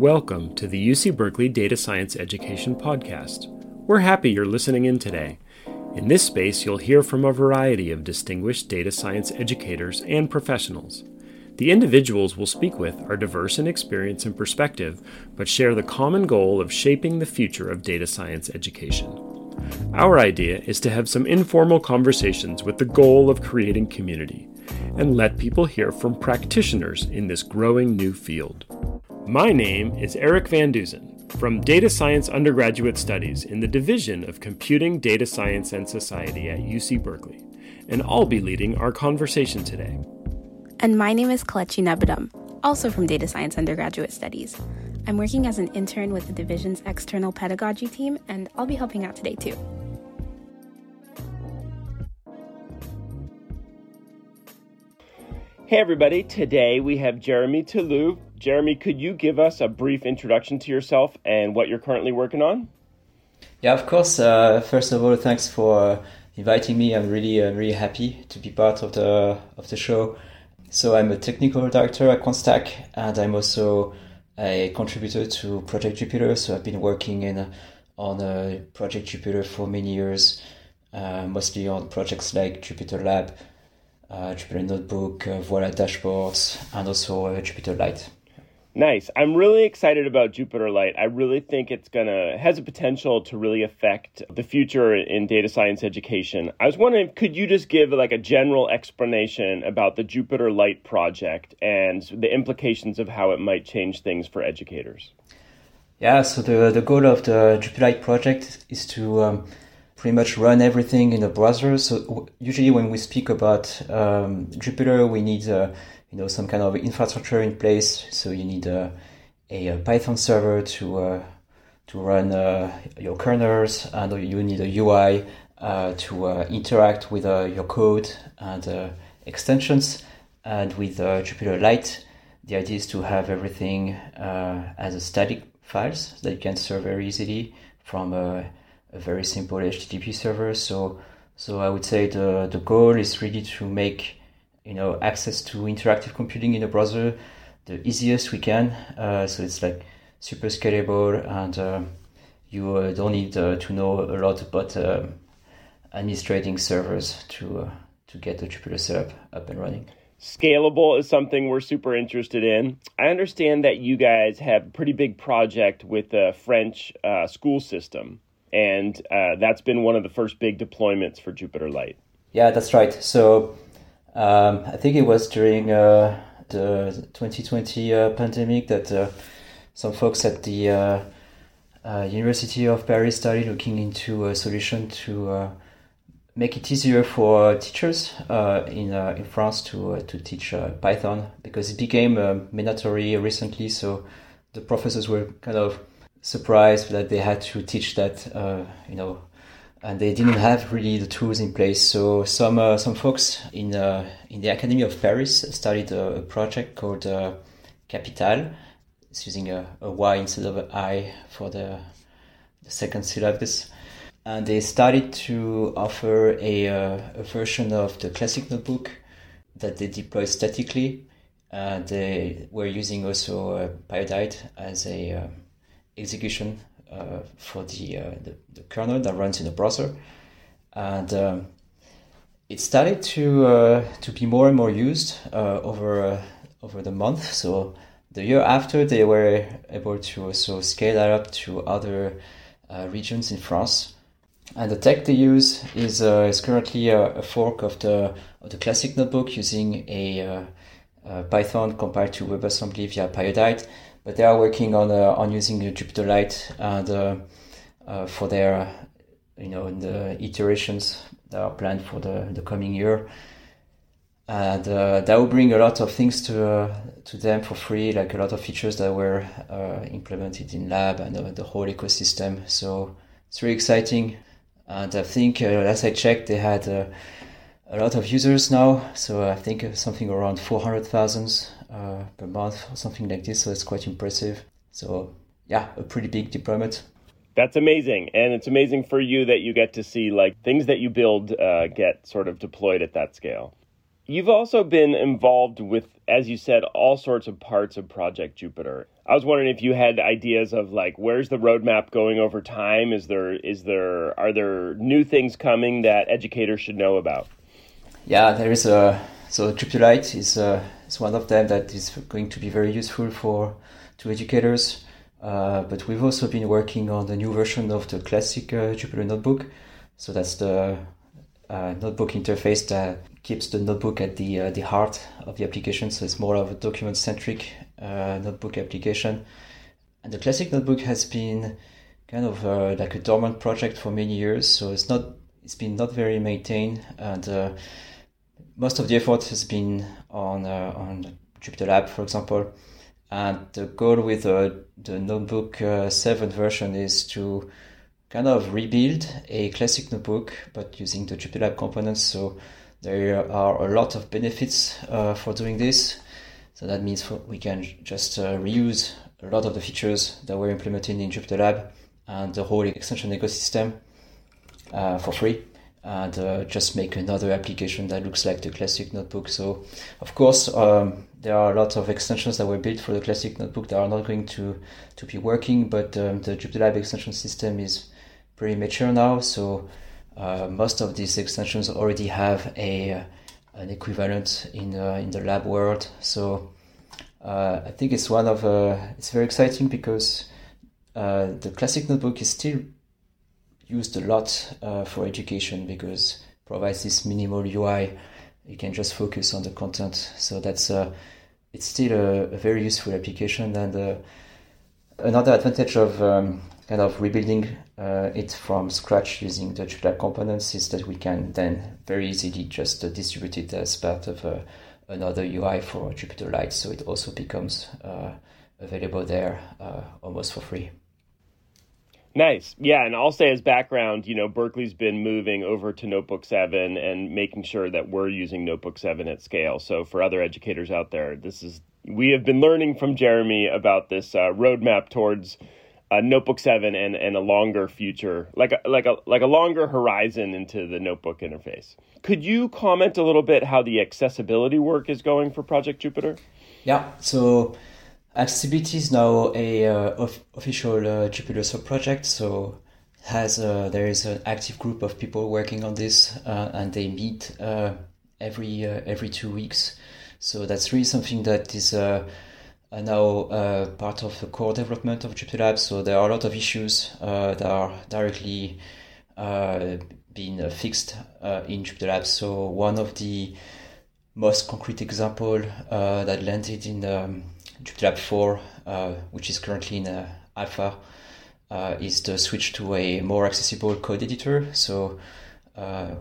Welcome to the UC Berkeley Data Science Education Podcast. We're happy you're listening in today. In this space, you'll hear from a variety of distinguished data science educators and professionals. The individuals we'll speak with are diverse in experience and perspective, but share the common goal of shaping the future of data science education. Our idea is to have some informal conversations with the goal of creating community and let people hear from practitioners in this growing new field. My name is Eric Van Dusen from Data Science Undergraduate Studies in the Division of Computing, Data Science, and Society at UC Berkeley, and I'll be leading our conversation today. And my name is Kalechi Nabadam, also from Data Science Undergraduate Studies. I'm working as an intern with the division's external pedagogy team, and I'll be helping out today too. Hey, everybody. Today we have Jeremy Tuloup. Jeremy, could you give us a brief introduction to yourself and what you're currently working on? Yeah, of course. Uh, first of all, thanks for inviting me. I'm really, uh, really happy to be part of the of the show. So I'm a technical director at Quantstack, and I'm also a contributor to Project Jupyter. So I've been working in on a Project Jupyter for many years, uh, mostly on projects like Jupyter Lab, uh, Jupyter Notebook, uh, Voila dashboards, and also uh, Jupyter Lite. Nice. I'm really excited about Jupyter Lite. I really think it's gonna has a potential to really affect the future in data science education. I was wondering, could you just give like a general explanation about the Jupyter Lite project and the implications of how it might change things for educators? Yeah. So the the goal of the Jupyter Lite project is to um, pretty much run everything in a browser. So usually when we speak about um, Jupyter, we need uh, you know some kind of infrastructure in place. So you need a, a, Python server to uh, to run uh, your kernels, and you need a UI uh, to interact with your code and extensions. And with Jupyter Lite, the idea is to have everything as a static files that you can serve very easily from a, a very simple HTTP server. So so I would say the the goal is really to make you know access to interactive computing in a browser the easiest we can. Uh, so it's like super scalable, and uh, you uh, don't need uh, to know a lot about um, administrating servers to uh, to get the Jupyter setup up and running. Scalable is something we're super interested in. I understand that you guys have a pretty big project with the French uh, school system, and that's been one of the first big deployments for Jupyter Lite. Yeah, that's right. So um, I think it was during uh, the 2020 uh, pandemic that uh, some folks at the uh, uh, University of Paris started looking into a solution to uh, make it easier for teachers in in France to to teach Python because it became mandatory recently. So the professors were kind of surprised that they had to teach that you know and they didn't have really the tools in place. So some uh, some folks in uh, in the Academy of Paris started a, a project called uh, Capytale. It's using a, a Y instead of an I for the the second syllabus, and they started to offer a uh, a version of the classic notebook that they deploy statically. They were using also uh, Pyodide as a uh, execution uh, for the, uh, the, the kernel that runs in the browser, and um, it started to uh, to be more and more used over over the month. So the year after, they were able to also scale that up to other regions in France. And the tech they use is, uh, is currently a, a, fork of the of the classic notebook using a, uh, uh, Python compared to WebAssembly via Pyodide but they are working on uh, on using Jupyter Lite and uh, uh, for their you know the iterations that are planned for the, the coming year and uh, that will bring a lot of things to uh, to them for free, like a lot of features that were uh, implemented in lab and the whole ecosystem. So it's really exciting, and I think as I checked, they had a lot of users now. So I think something around four hundred thousand uh, per month or something like this. So it's quite impressive. So yeah, a pretty big deployment. That's amazing, and it's amazing for you that you get to see like things that you build uh, get sort of deployed at that scale. You've also been involved with, as you said, all sorts of parts of Project Jupyter. I was wondering if you had ideas of like where's the roadmap going over time? Is there is there are there new things coming that educators should know about? Yeah, there is a so Jupyter is uh, is one of them that is going to be very useful for to educators. Uh, but we've also been working on the new version of the classic uh, Jupyter Notebook. So that's the uh, notebook interface that keeps the notebook at the uh, the heart of the application. So it's more of a document centric uh, notebook application. And the classic notebook has been kind of uh, like a dormant project for many years. So it's not it's been not very maintained, and most of the effort has been on uh, on Jupyter Lab, for example. And the goal with the Notebook 7 version is to kind of rebuild a classic notebook, but using the Jupyter Lab components. So there are a lot of benefits uh, for doing this. So that means we can just uh, reuse a lot of the features that were implemented in Jupyter Lab and the whole extension ecosystem uh, for free and uh, just make another application that looks like the classic notebook. So, of course, um, there are a lot of extensions that were built for the classic notebook that are not going to, to be working, but um, the Jupyter Lab extension system is pretty mature now. So uh, most of these extensions already have a an equivalent in uh, in the lab world. So uh, I think it's one of uh, it's very exciting because uh, the classic notebook is still used a lot uh, for education because provides this minimal UI. You can just focus on the content. So that's it's still a, a, very useful application and another advantage of um, kind of rebuilding uh, it from scratch using the components is that we can then very easily just uh, distribute it as part of uh, another UI for Jupyter Lite. So it also becomes uh, available there uh, almost for free. Nice. Yeah, and I'll say as background, you know, Berkeley's been moving over to Notebook 7 and making sure that we're using Notebook 7 at scale. So for other educators out there, this is we have been learning from Jeremy about this uh, roadmap towards a Notebook Seven and, and a longer future, like a like a like a longer horizon into the Notebook interface. Could you comment a little bit how the accessibility work is going for Project Jupyter? Yeah, so accessibility is now a uh, official uh, Jupyter sub project. So has uh, there is an active group of people working on this, uh, and they meet uh, every uh, every two weeks. So that's really something that is are now uh, part of the core development of Jupyter So there are a lot of issues uh, that are directly uh, being uh, fixed uh, in Jupyter So one of the most concrete example uh, that landed in um, Jupyter Lab 4, which is currently in alpha, is the switch to a more accessible code editor. So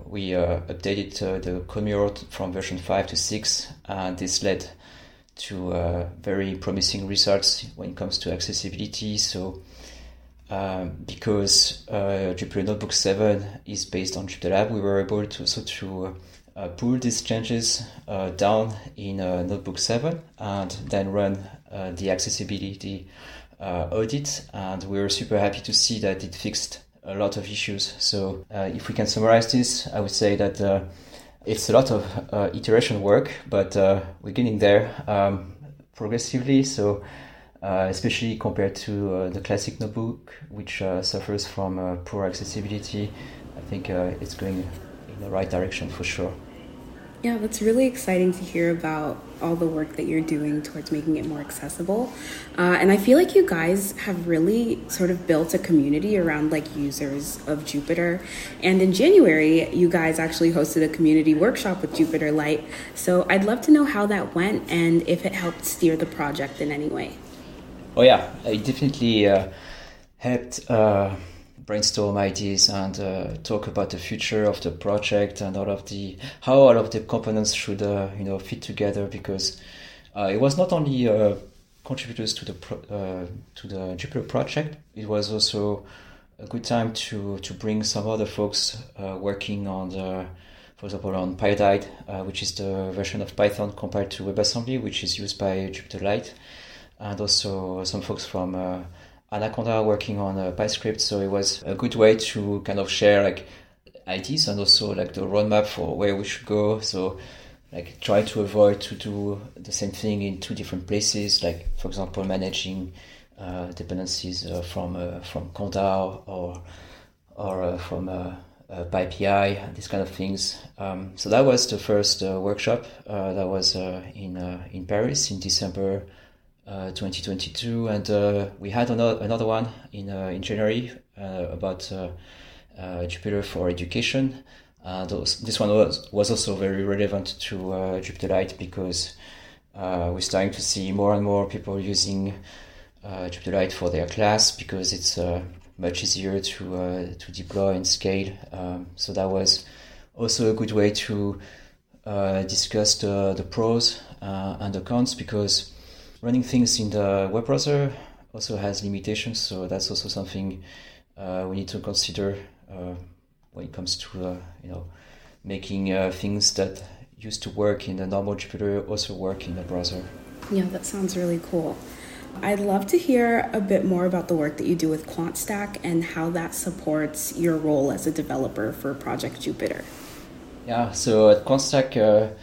we updated the CodeMirror from version 5 to 6, and this led to uh, very promising results when it comes to accessibility. So, um, because uh, Jupyter Notebook 7 is based on Jupyter Lab, we were able to also to uh, pull these changes uh, down in uh, Notebook 7 and then run uh, the accessibility audit. And we were super happy to see that it fixed a lot of issues. So, if we can summarize this, I would say that it's a lot of uh, iteration work, but uh, we're getting there um, progressively. So, uh, especially compared to uh, the classic notebook, which uh, suffers from uh, poor accessibility, I think it's going in the right direction for sure. Yeah, that's really exciting to hear about all the work that you're doing towards making it more accessible. Uh, and I feel like you guys have really sort of built a community around like users of Jupyter. And in January, you guys actually hosted a community workshop with Jupyter Lite. So I'd love to know how that went and if it helped steer the project in any way. Oh, yeah, it definitely uh, helped. Uh brainstorm ideas and uh, talk about the future of the project and all of the how all of the components should uh, you know fit together because uh, it was not only uh, contributors to the pro- uh, to the Jupyter project. It was also a good time to to bring some other folks uh, working on the for example on Pyodide which is the version of Python compared to WebAssembly which is used by Jupyter Lite. And also some folks from Anaconda working on a PyScript, so it was a good way to kind of share like ideas and also like the roadmap for where we should go. So like try to avoid to do the same thing in two different places. Like for example, managing uh, dependencies uh, from uh, from Conda or or uh, from uh, uh, PyPI, these kind of things. Um, so that was the first workshop. that was in in Paris in December 2022, and we had another another one in in January about Jupyter for education. Uh, those, this one was, was also very relevant to uh, Jupyter Lite because uh, we're starting to see more and more people using uh, Lite for their class because it's uh, much easier to uh, to deploy and scale. Um, so that was also a good way to discuss the, the pros and the cons because running things in the web browser also has limitations. So that's also something we need to consider when it comes to uh, you know making uh, things that used to work in the normal Jupyter also work in the browser. Yeah, that sounds really cool. I'd love to hear a bit more about the work that you do with QuantStack and how that supports your role as a developer for Project Jupyter. Yeah, so at QuantStack, uh,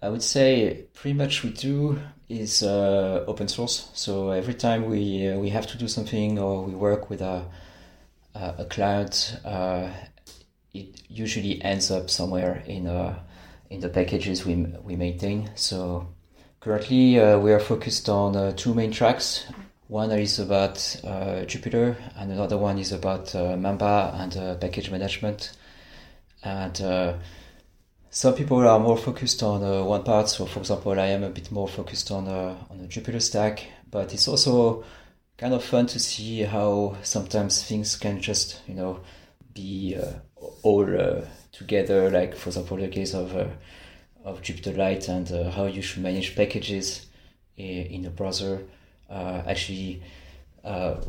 I would say pretty much we do is uh, open source. So every time we uh, we have to do something or we work with a a client, uh, it usually ends up somewhere in uh, in the packages we we maintain. So currently uh, we are focused on two main tracks. One is about Jupyter, and another one is about Mamba and package management. And some people are more focused on one part. So, for example, I am a bit more focused on on the Jupyter stack. But it's also kind of fun to see how sometimes things can just you know be all uh, together, like for example the case of uh, of Jupyter Lite and uh, how you should manage packages in the browser. actually,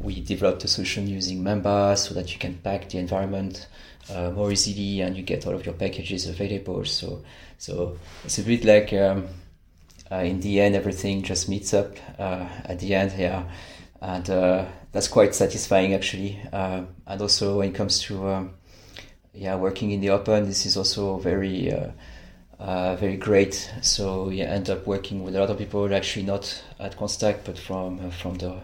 we developed a solution using Mamba so that you can pack the environment more easily and you get all of your packages available. So, so it's a bit like um, in the end everything just meets up at the end. Yeah and uh, that's quite satisfying actually. Uh, and also when it comes to um, yeah, working in the open, this is also very, uh, uh, very great. So you end up working with a lot of people, actually not at QuantStack, but from uh, from the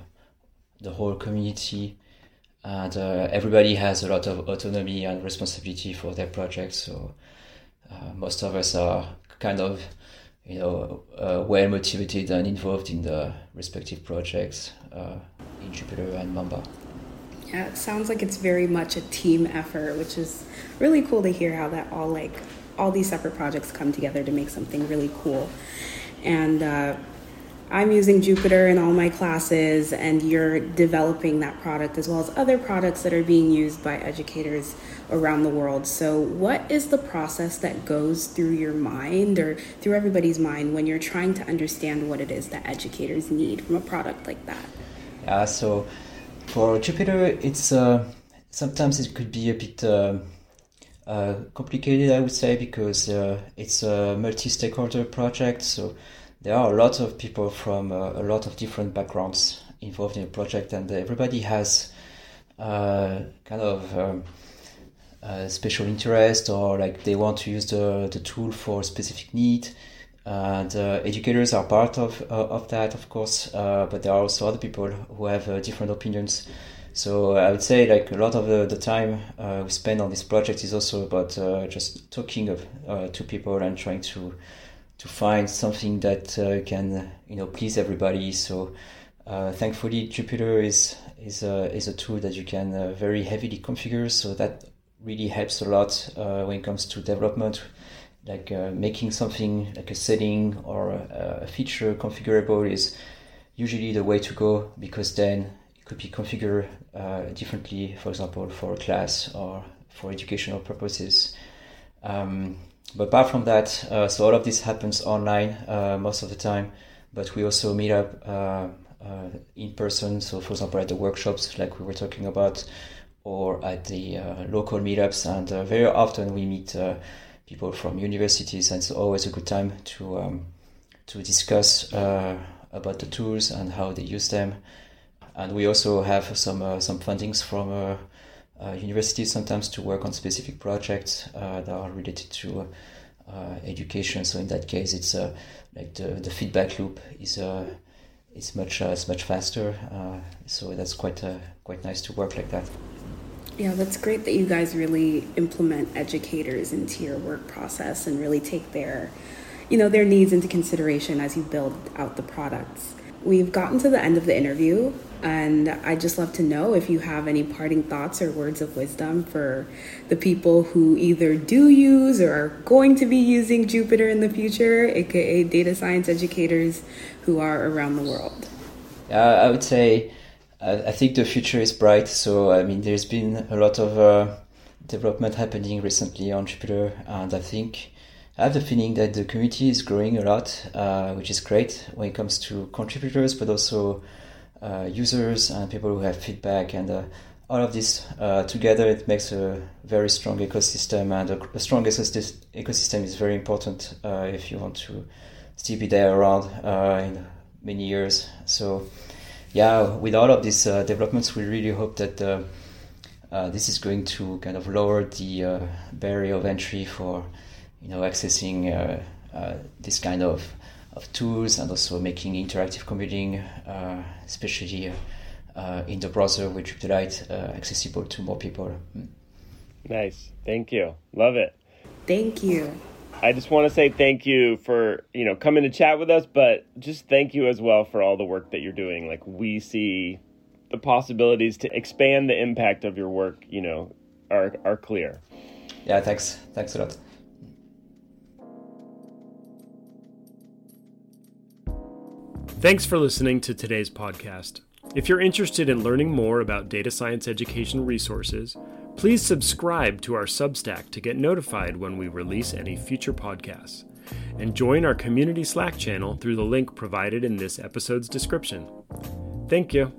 the whole community, and uh, everybody has a lot of autonomy and responsibility for their projects. So uh, most of us are kind of, you know, uh, well motivated and involved in the respective projects in Jupyter and Mamba. Yeah, it sounds like it's very much a team effort, which is really cool to hear how that all like all these separate projects come together to make something really cool. And uh, I'm using Jupyter in all my classes, and you're developing that product as well as other products that are being used by educators around the world. So, what is the process that goes through your mind or through everybody's mind when you're trying to understand what it is that educators need from a product like that? Yeah, so for Jupyter, it's uh, sometimes it could be a bit uh, uh, complicated, I would say, because uh, it's a multi-stakeholder project. So there are a lot of people from uh, a lot of different backgrounds involved in the project, and everybody has uh, kind of um, special interest or like they want to use the, the tool for specific need and uh, educators are part of uh, of that, of course. Uh, but there are also other people who have different opinions. So I would say like a lot of the, the time uh, we spend on this project is also about uh, just talking of, uh, to people and trying to to find something that can you know please everybody. So thankfully Jupyter is is a, is a tool that you can very heavily configure. So that really helps a lot when it comes to development like uh, making something like a setting or a, a, feature configurable is usually the way to go because then it could be configured uh, differently, for example, for a class or for educational purposes. Um, but apart from that, uh, so all of this happens online uh, most of the time, but we also meet up uh, uh, in person. So, for example, at the workshops, like we were talking about, or at the local meetups, and very often we meet people from universities, and it's always a good time to um, to discuss uh, about the tools and how they use them. And we also have some uh, some fundings from uh, uh Uh, universities sometimes to work on specific projects uh, that are related to uh, education. So in that case, it's uh, like the, the feedback loop is it's much it's much faster. so that's quite quite nice to work like that. Yeah, that's great that you guys really implement educators into your work process and really take their, you know, their needs into consideration as you build out the products. We've gotten to the end of the interview, and I'd just love to know if you have any parting thoughts or words of wisdom for the people who either do use or are going to be using Jupyter in the future, aka data science educators who are around the world. Uh, I would say I, think the future is bright. So I mean, there's been a lot of uh, development happening recently on Jupyter, and I think I have the feeling that the community is growing a lot, uh, which is great when it comes to contributors, but also uh, users and people who have feedback and uh, all of this uh, together. It makes a very strong ecosystem, and a, a strong ecosystem is very important uh, if you want to still be there around in many years. So yeah, with all of these uh, developments, we really hope that uh, uh, this is going to kind of lower the uh, barrier of entry for you know accessing uh, uh, this kind of of tools and also making interactive computing, especially in the browser with Jupyter Lite, accessible to more people. Mm. Nice, thank you, love it. Thank you. I just want to say thank you for, you know, coming to chat with us, but just thank you as well for all the work that you're doing. Like we see the possibilities to expand the impact of your work, you know, are are clear. Yeah, thanks. Thanks a lot. Thanks for listening to today's podcast. If you're interested in learning more about data science education resources, Please subscribe to our Substack to get notified when we release any future podcasts. And join our community Slack channel through the link provided in this episode's description. Thank you.